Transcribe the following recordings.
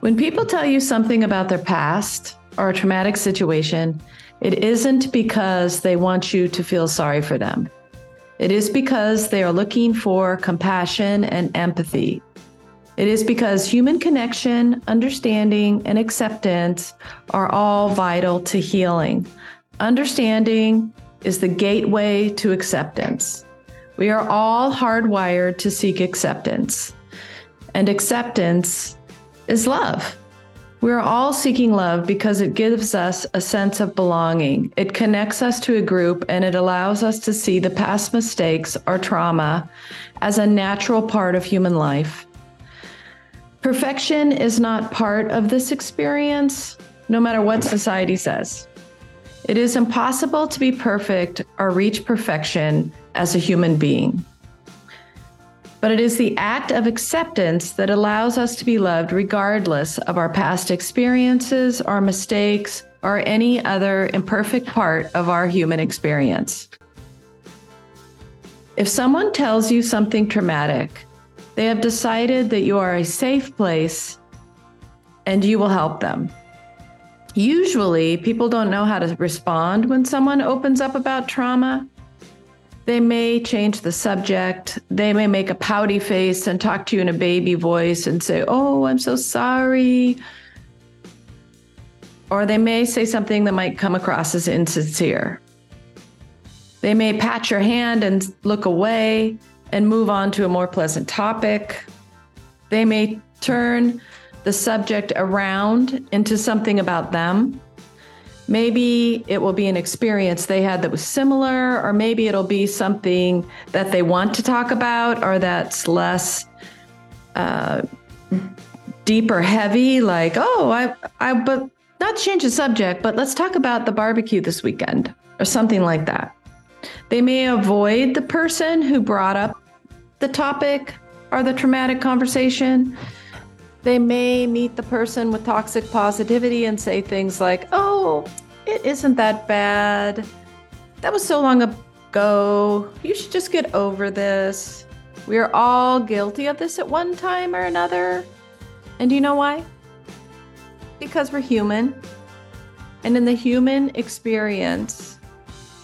When people tell you something about their past or a traumatic situation, it isn't because they want you to feel sorry for them. It is because they are looking for compassion and empathy. It is because human connection, understanding, and acceptance are all vital to healing. Understanding is the gateway to acceptance. We are all hardwired to seek acceptance, and acceptance is love. We are all seeking love because it gives us a sense of belonging. It connects us to a group and it allows us to see the past mistakes or trauma as a natural part of human life. Perfection is not part of this experience, no matter what society says. It is impossible to be perfect or reach perfection as a human being. But it is the act of acceptance that allows us to be loved regardless of our past experiences, our mistakes, or any other imperfect part of our human experience. If someone tells you something traumatic, they have decided that you are a safe place and you will help them. Usually, people don't know how to respond when someone opens up about trauma. They may change the subject. They may make a pouty face and talk to you in a baby voice and say, Oh, I'm so sorry. Or they may say something that might come across as insincere. They may pat your hand and look away and move on to a more pleasant topic. They may turn the subject around into something about them. Maybe it will be an experience they had that was similar, or maybe it'll be something that they want to talk about or that's less uh, deep or heavy, like, oh, I, I, but not change the subject, but let's talk about the barbecue this weekend or something like that. They may avoid the person who brought up the topic or the traumatic conversation they may meet the person with toxic positivity and say things like, oh, it isn't that bad. That was so long ago. You should just get over this. We are all guilty of this at one time or another. And do you know why? Because we're human. And in the human experience,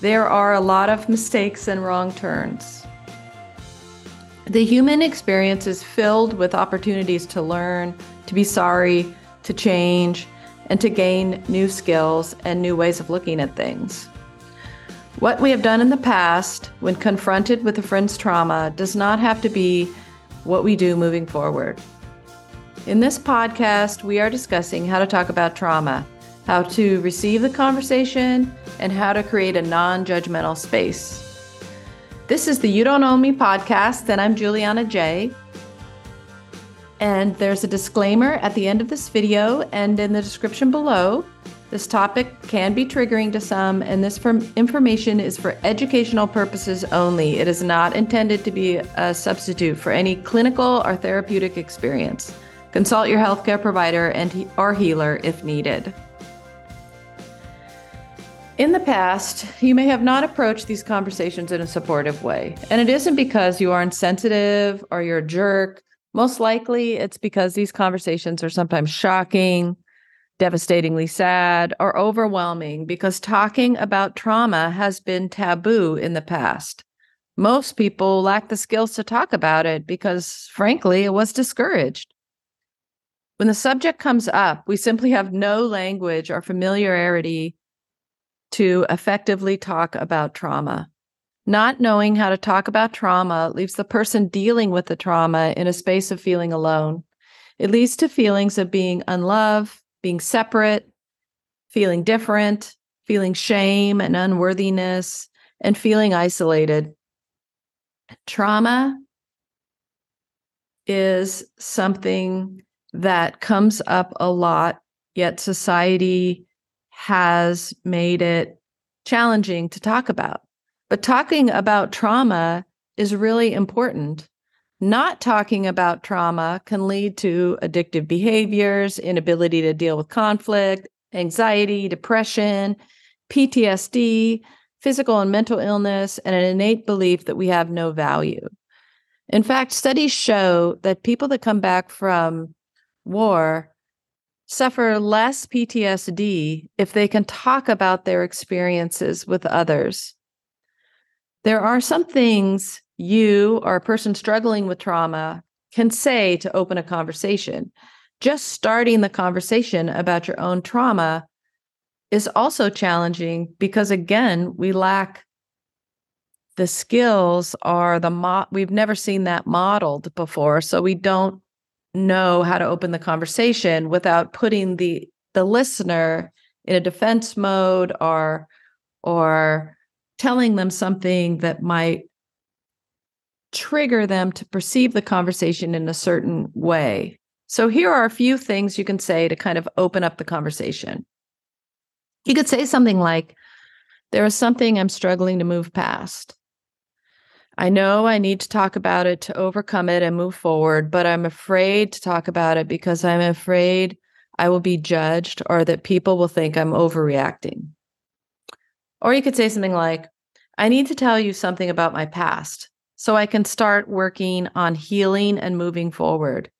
there are a lot of mistakes and wrong turns. The human experience is filled with opportunities to learn, to be sorry, to change, and to gain new skills and new ways of looking at things. What we have done in the past, when confronted with a friend's trauma, does not have to be what we do moving forward. In this podcast, we are discussing how to talk about trauma, how to receive the conversation, and how to create a non judgmental space. This is the You Don't Own Me podcast, and I'm Juliana J. And there's a disclaimer at the end of this video and in the description below. This topic can be triggering to some, and this information is for educational purposes only. It is not intended to be a substitute for any clinical or therapeutic experience. Consult your healthcare provider and or healer if needed. In the past, you may have not approached these conversations in a supportive way. And it isn't because you are insensitive or you're a jerk. Most likely, it's because these conversations are sometimes shocking, devastatingly sad, or overwhelming because talking about trauma has been taboo in the past. Most people lack the skills to talk about it because, frankly, it was discouraged. When the subject comes up, we simply have no language or familiarity to effectively talk about trauma. Not knowing how to talk about trauma leaves the person dealing with the trauma in a space of feeling alone. It leads to feelings of being unloved, being separate, feeling different, feeling shame and unworthiness, and feeling isolated. Trauma is something that comes up a lot, yet society has made it challenging to talk about. But talking about trauma is really important. Not talking about trauma can lead to addictive behaviors, inability to deal with conflict, anxiety, depression, PTSD, physical and mental illness, and an innate belief that we have no value. In fact, studies show that people that come back from war suffer less PTSD if they can talk about their experiences with others. There are some things you or a person struggling with trauma can say to open a conversation. Just starting the conversation about your own trauma is also challenging because, again, we lack the skills or the mo- we've never seen that modeled before so we don't know how to open the conversation without putting the the listener in a defense mode or or telling them something that might trigger them to perceive the conversation in a certain way. So here are a few things you can say to kind of open up the conversation. You could say something like, There is something I'm struggling to move past. I know I need to talk about it to overcome it and move forward, but I'm afraid to talk about it because I'm afraid I will be judged or that people will think I'm overreacting. Or you could say something like, I need to tell you something about my past so I can start working on healing and moving forward.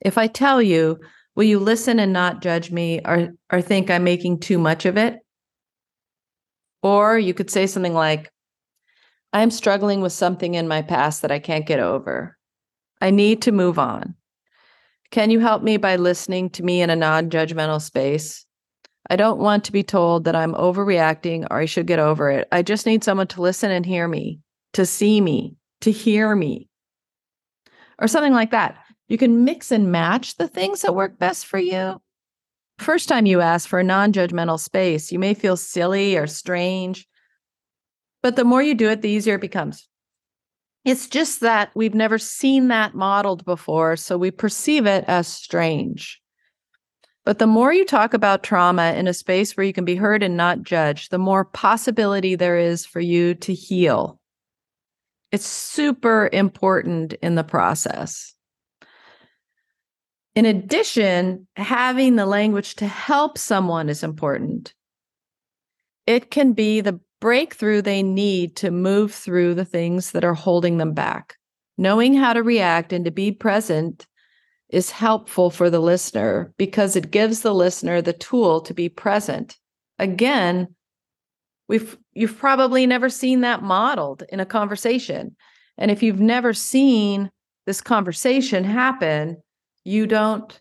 If I tell you, will you listen and not judge me or, or think I'm making too much of it? Or you could say something like, I'm struggling with something in my past that I can't get over. I need to move on. Can you help me by listening to me in a non judgmental space? I don't want to be told that I'm overreacting or I should get over it. I just need someone to listen and hear me, to see me, to hear me, or something like that. You can mix and match the things that work best for you. First time you ask for a non judgmental space, you may feel silly or strange, but the more you do it, the easier it becomes. It's just that we've never seen that modeled before, so we perceive it as strange. But the more you talk about trauma in a space where you can be heard and not judged, the more possibility there is for you to heal. It's super important in the process. In addition, having the language to help someone is important. It can be the breakthrough they need to move through the things that are holding them back. Knowing how to react and to be present is helpful for the listener because it gives the listener the tool to be present. Again, we've you've probably never seen that modeled in a conversation. And if you've never seen this conversation happen, you don't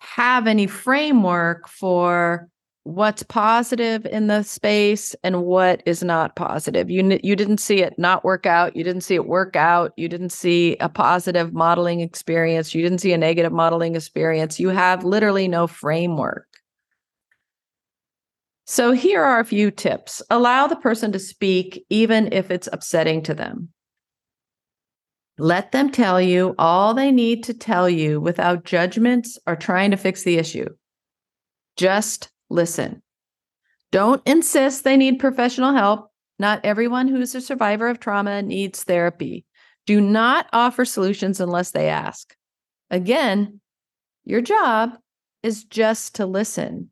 have any framework for what's positive in the space and what is not positive. You you didn't see it not work out, you didn't see it work out, you didn't see a positive modeling experience, you didn't see a negative modeling experience. You have literally no framework. So, here are a few tips allow the person to speak, even if it's upsetting to them. Let them tell you all they need to tell you without judgments or trying to fix the issue. Just listen. Don't insist they need professional help. Not everyone who's a survivor of trauma needs therapy. Do not offer solutions unless they ask. Again, your job is just to listen.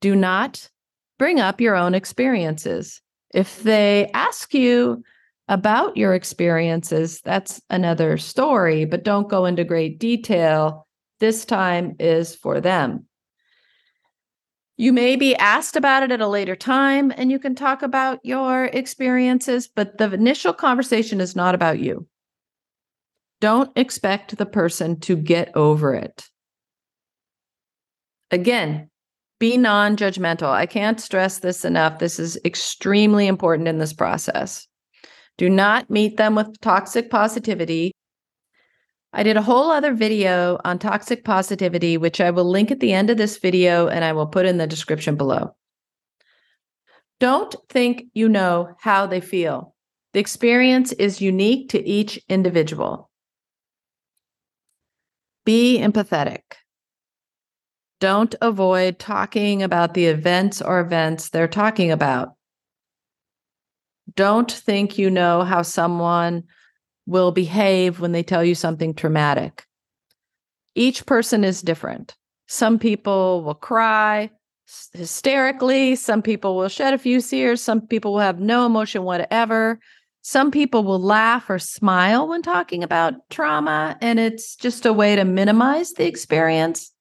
Do not bring up your own experiences. If they ask you about your experiences, that's another story, but don't go into great detail. This time is for them. You may be asked about it at a later time and you can talk about your experiences, but the initial conversation is not about you. Don't expect the person to get over it. Again, be non judgmental. I can't stress this enough. This is extremely important in this process. Do not meet them with toxic positivity. I did a whole other video on toxic positivity, which I will link at the end of this video and I will put in the description below. Don't think you know how they feel. The experience is unique to each individual. Be empathetic. Don't avoid talking about the events or events they're talking about. Don't think you know how someone will behave when they tell you something traumatic. Each person is different. Some people will cry hysterically. Some people will shed a few tears. Some people will have no emotion whatever. Some people will laugh or smile when talking about trauma, and it's just a way to minimize the experience.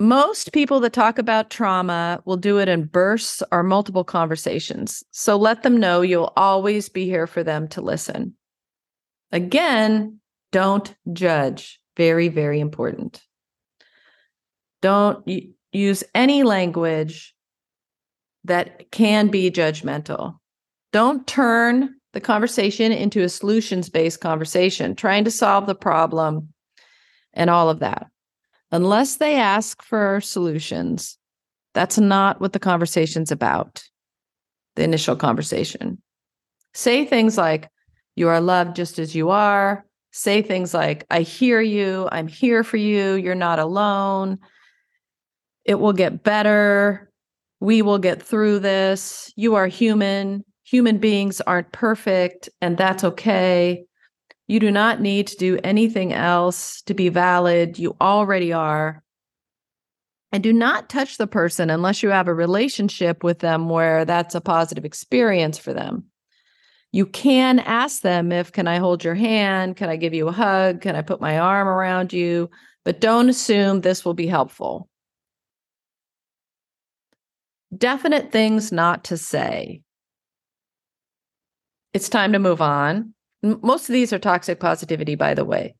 Most people that talk about trauma will do it in bursts or multiple conversations. So let them know you'll always be here for them to listen. Again, don't judge. Very, very important. Don't use any language that can be judgmental. Don't turn the conversation into a solutions based conversation, trying to solve the problem and all of that. Unless they ask for solutions, that's not what the conversation's about, the initial conversation. Say things like, You are loved just as you are. Say things like, I hear you. I'm here for you. You're not alone. It will get better. We will get through this. You are human. Human beings aren't perfect, and that's okay. You do not need to do anything else to be valid. You already are. And do not touch the person unless you have a relationship with them where that's a positive experience for them. You can ask them if, can I hold your hand? Can I give you a hug? Can I put my arm around you? But don't assume this will be helpful definite things not to say. It's time to move on. Most of these are toxic positivity, by the way.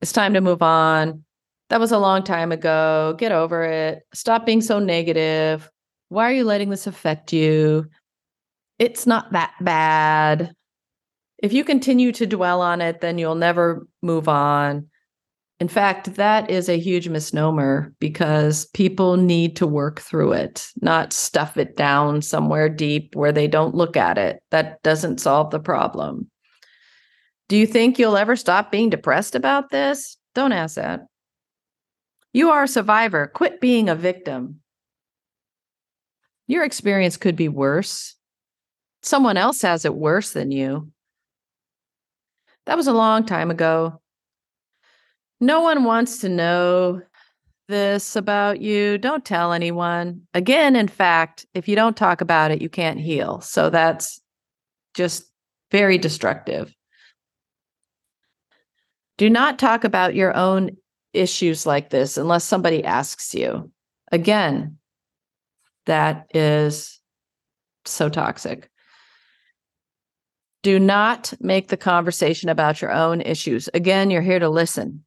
It's time to move on. That was a long time ago. Get over it. Stop being so negative. Why are you letting this affect you? It's not that bad. If you continue to dwell on it, then you'll never move on. In fact, that is a huge misnomer because people need to work through it, not stuff it down somewhere deep where they don't look at it. That doesn't solve the problem. Do you think you'll ever stop being depressed about this? Don't ask that. You are a survivor. Quit being a victim. Your experience could be worse. Someone else has it worse than you. That was a long time ago. No one wants to know this about you. Don't tell anyone. Again, in fact, if you don't talk about it, you can't heal. So that's just very destructive. Do not talk about your own issues like this unless somebody asks you. Again, that is so toxic. Do not make the conversation about your own issues. Again, you're here to listen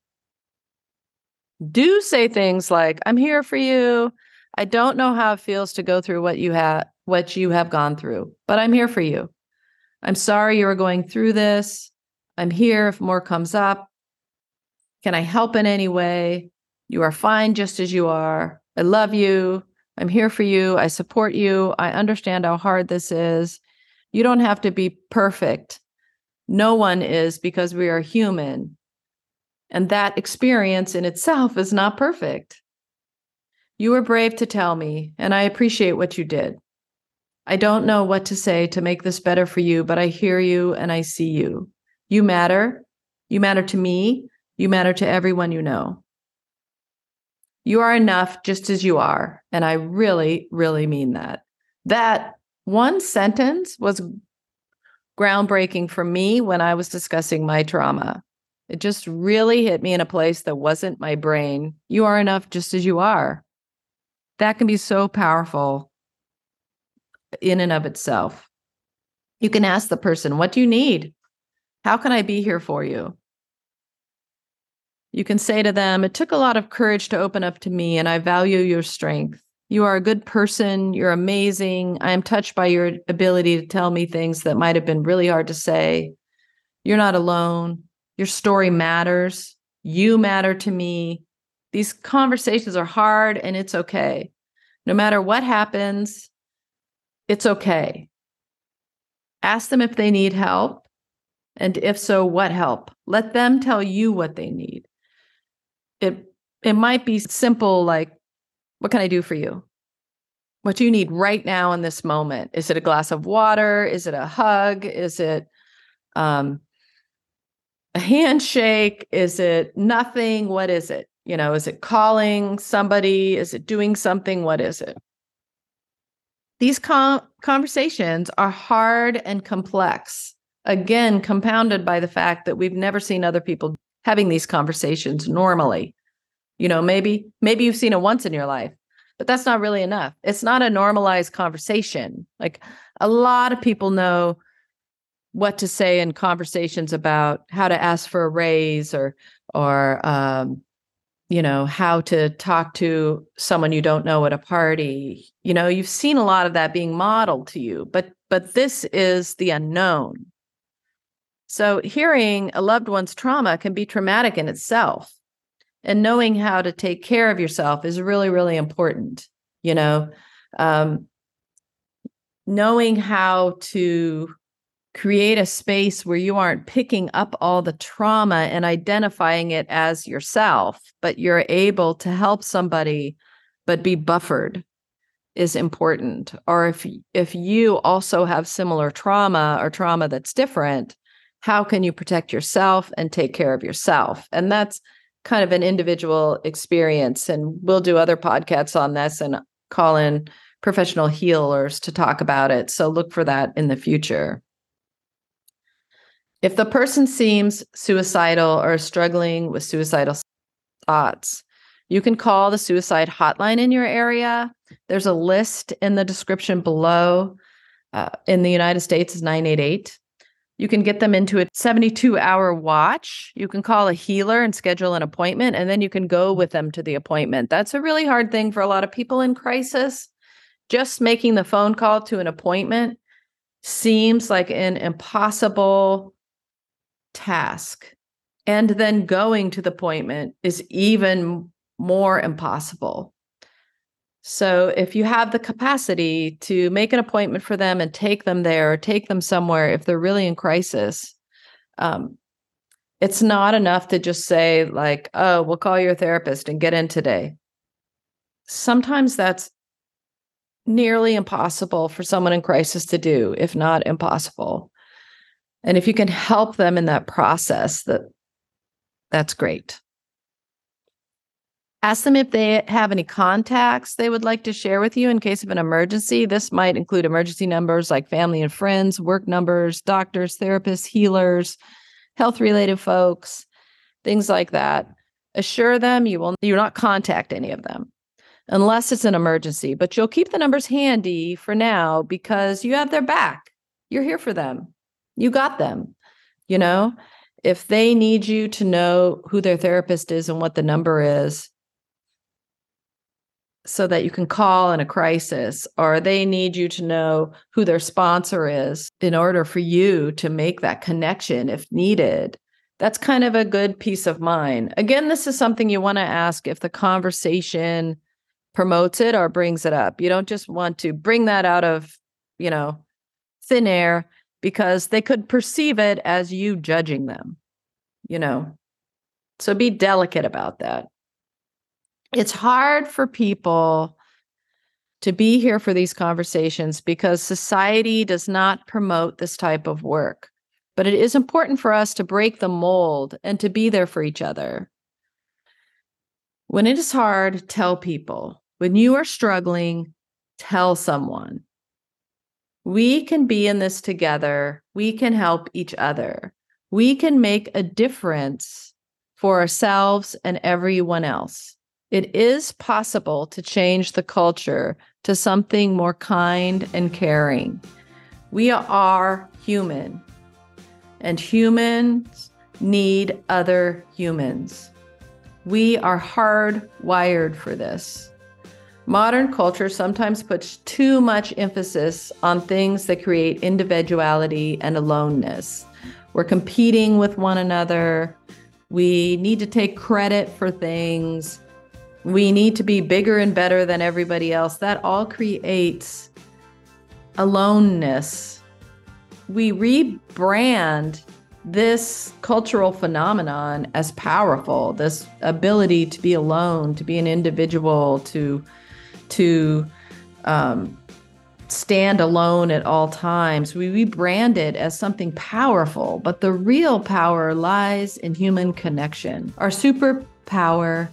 do say things like i'm here for you i don't know how it feels to go through what you have what you have gone through but i'm here for you i'm sorry you are going through this i'm here if more comes up can i help in any way you are fine just as you are i love you i'm here for you i support you i understand how hard this is you don't have to be perfect no one is because we are human and that experience in itself is not perfect. You were brave to tell me, and I appreciate what you did. I don't know what to say to make this better for you, but I hear you and I see you. You matter. You matter to me. You matter to everyone you know. You are enough just as you are. And I really, really mean that. That one sentence was groundbreaking for me when I was discussing my trauma. It just really hit me in a place that wasn't my brain. You are enough just as you are. That can be so powerful in and of itself. You can ask the person, What do you need? How can I be here for you? You can say to them, It took a lot of courage to open up to me, and I value your strength. You are a good person. You're amazing. I am touched by your ability to tell me things that might have been really hard to say. You're not alone. Your story matters. You matter to me. These conversations are hard and it's okay. No matter what happens, it's okay. Ask them if they need help. And if so, what help? Let them tell you what they need. It it might be simple like what can I do for you? What do you need right now in this moment? Is it a glass of water? Is it a hug? Is it um, a handshake? Is it nothing? What is it? You know, is it calling somebody? Is it doing something? What is it? These com- conversations are hard and complex, again, compounded by the fact that we've never seen other people having these conversations normally. You know, maybe maybe you've seen it once in your life, but that's not really enough. It's not a normalized conversation. Like a lot of people know what to say in conversations about how to ask for a raise or or um, you know how to talk to someone you don't know at a party you know you've seen a lot of that being modeled to you but but this is the unknown so hearing a loved one's trauma can be traumatic in itself and knowing how to take care of yourself is really really important you know um, knowing how to create a space where you aren't picking up all the trauma and identifying it as yourself, but you're able to help somebody but be buffered is important. Or if if you also have similar trauma or trauma that's different, how can you protect yourself and take care of yourself? And that's kind of an individual experience and we'll do other podcasts on this and call in professional healers to talk about it. So look for that in the future. If the person seems suicidal or struggling with suicidal thoughts, you can call the suicide hotline in your area. There's a list in the description below. Uh, in the United States is 988. You can get them into a 72 hour watch. You can call a healer and schedule an appointment, and then you can go with them to the appointment. That's a really hard thing for a lot of people in crisis. Just making the phone call to an appointment seems like an impossible task. And then going to the appointment is even more impossible. So if you have the capacity to make an appointment for them and take them there or take them somewhere if they're really in crisis, um, it's not enough to just say like, "Oh, we'll call your therapist and get in today." Sometimes that's nearly impossible for someone in crisis to do, if not impossible. And if you can help them in that process, that that's great. Ask them if they have any contacts they would like to share with you in case of an emergency. This might include emergency numbers like family and friends, work numbers, doctors, therapists, healers, health related folks, things like that. Assure them you will you not contact any of them unless it's an emergency, but you'll keep the numbers handy for now because you have their back. You're here for them you got them. You know, if they need you to know who their therapist is and what the number is, so that you can call in a crisis, or they need you to know who their sponsor is in order for you to make that connection if needed. That's kind of a good peace of mind. Again, this is something you want to ask if the conversation promotes it or brings it up. You don't just want to bring that out of, you know, thin air because they could perceive it as you judging them, you know. So be delicate about that. It's hard for people to be here for these conversations because society does not promote this type of work. But it is important for us to break the mold and to be there for each other. When it is hard, tell people. When you are struggling, tell someone we can be in this together. We can help each other. We can make a difference for ourselves and everyone else. It is possible to change the culture to something more kind and caring. We are human, and humans need other humans. We are hardwired for this. Modern culture sometimes puts too much emphasis on things that create individuality and aloneness. We're competing with one another. We need to take credit for things. We need to be bigger and better than everybody else. That all creates aloneness. We rebrand this cultural phenomenon as powerful, this ability to be alone, to be an individual, to to um, stand alone at all times. We rebrand it as something powerful, but the real power lies in human connection. Our superpower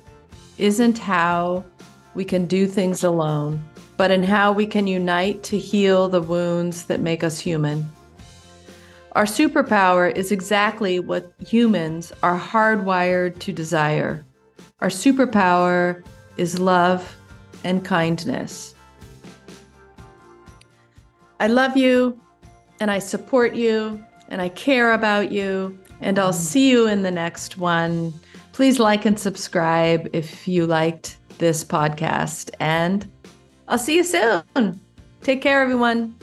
isn't how we can do things alone, but in how we can unite to heal the wounds that make us human. Our superpower is exactly what humans are hardwired to desire Our superpower is love and kindness. I love you and I support you and I care about you. And I'll see you in the next one. Please like and subscribe if you liked this podcast. And I'll see you soon. Take care, everyone.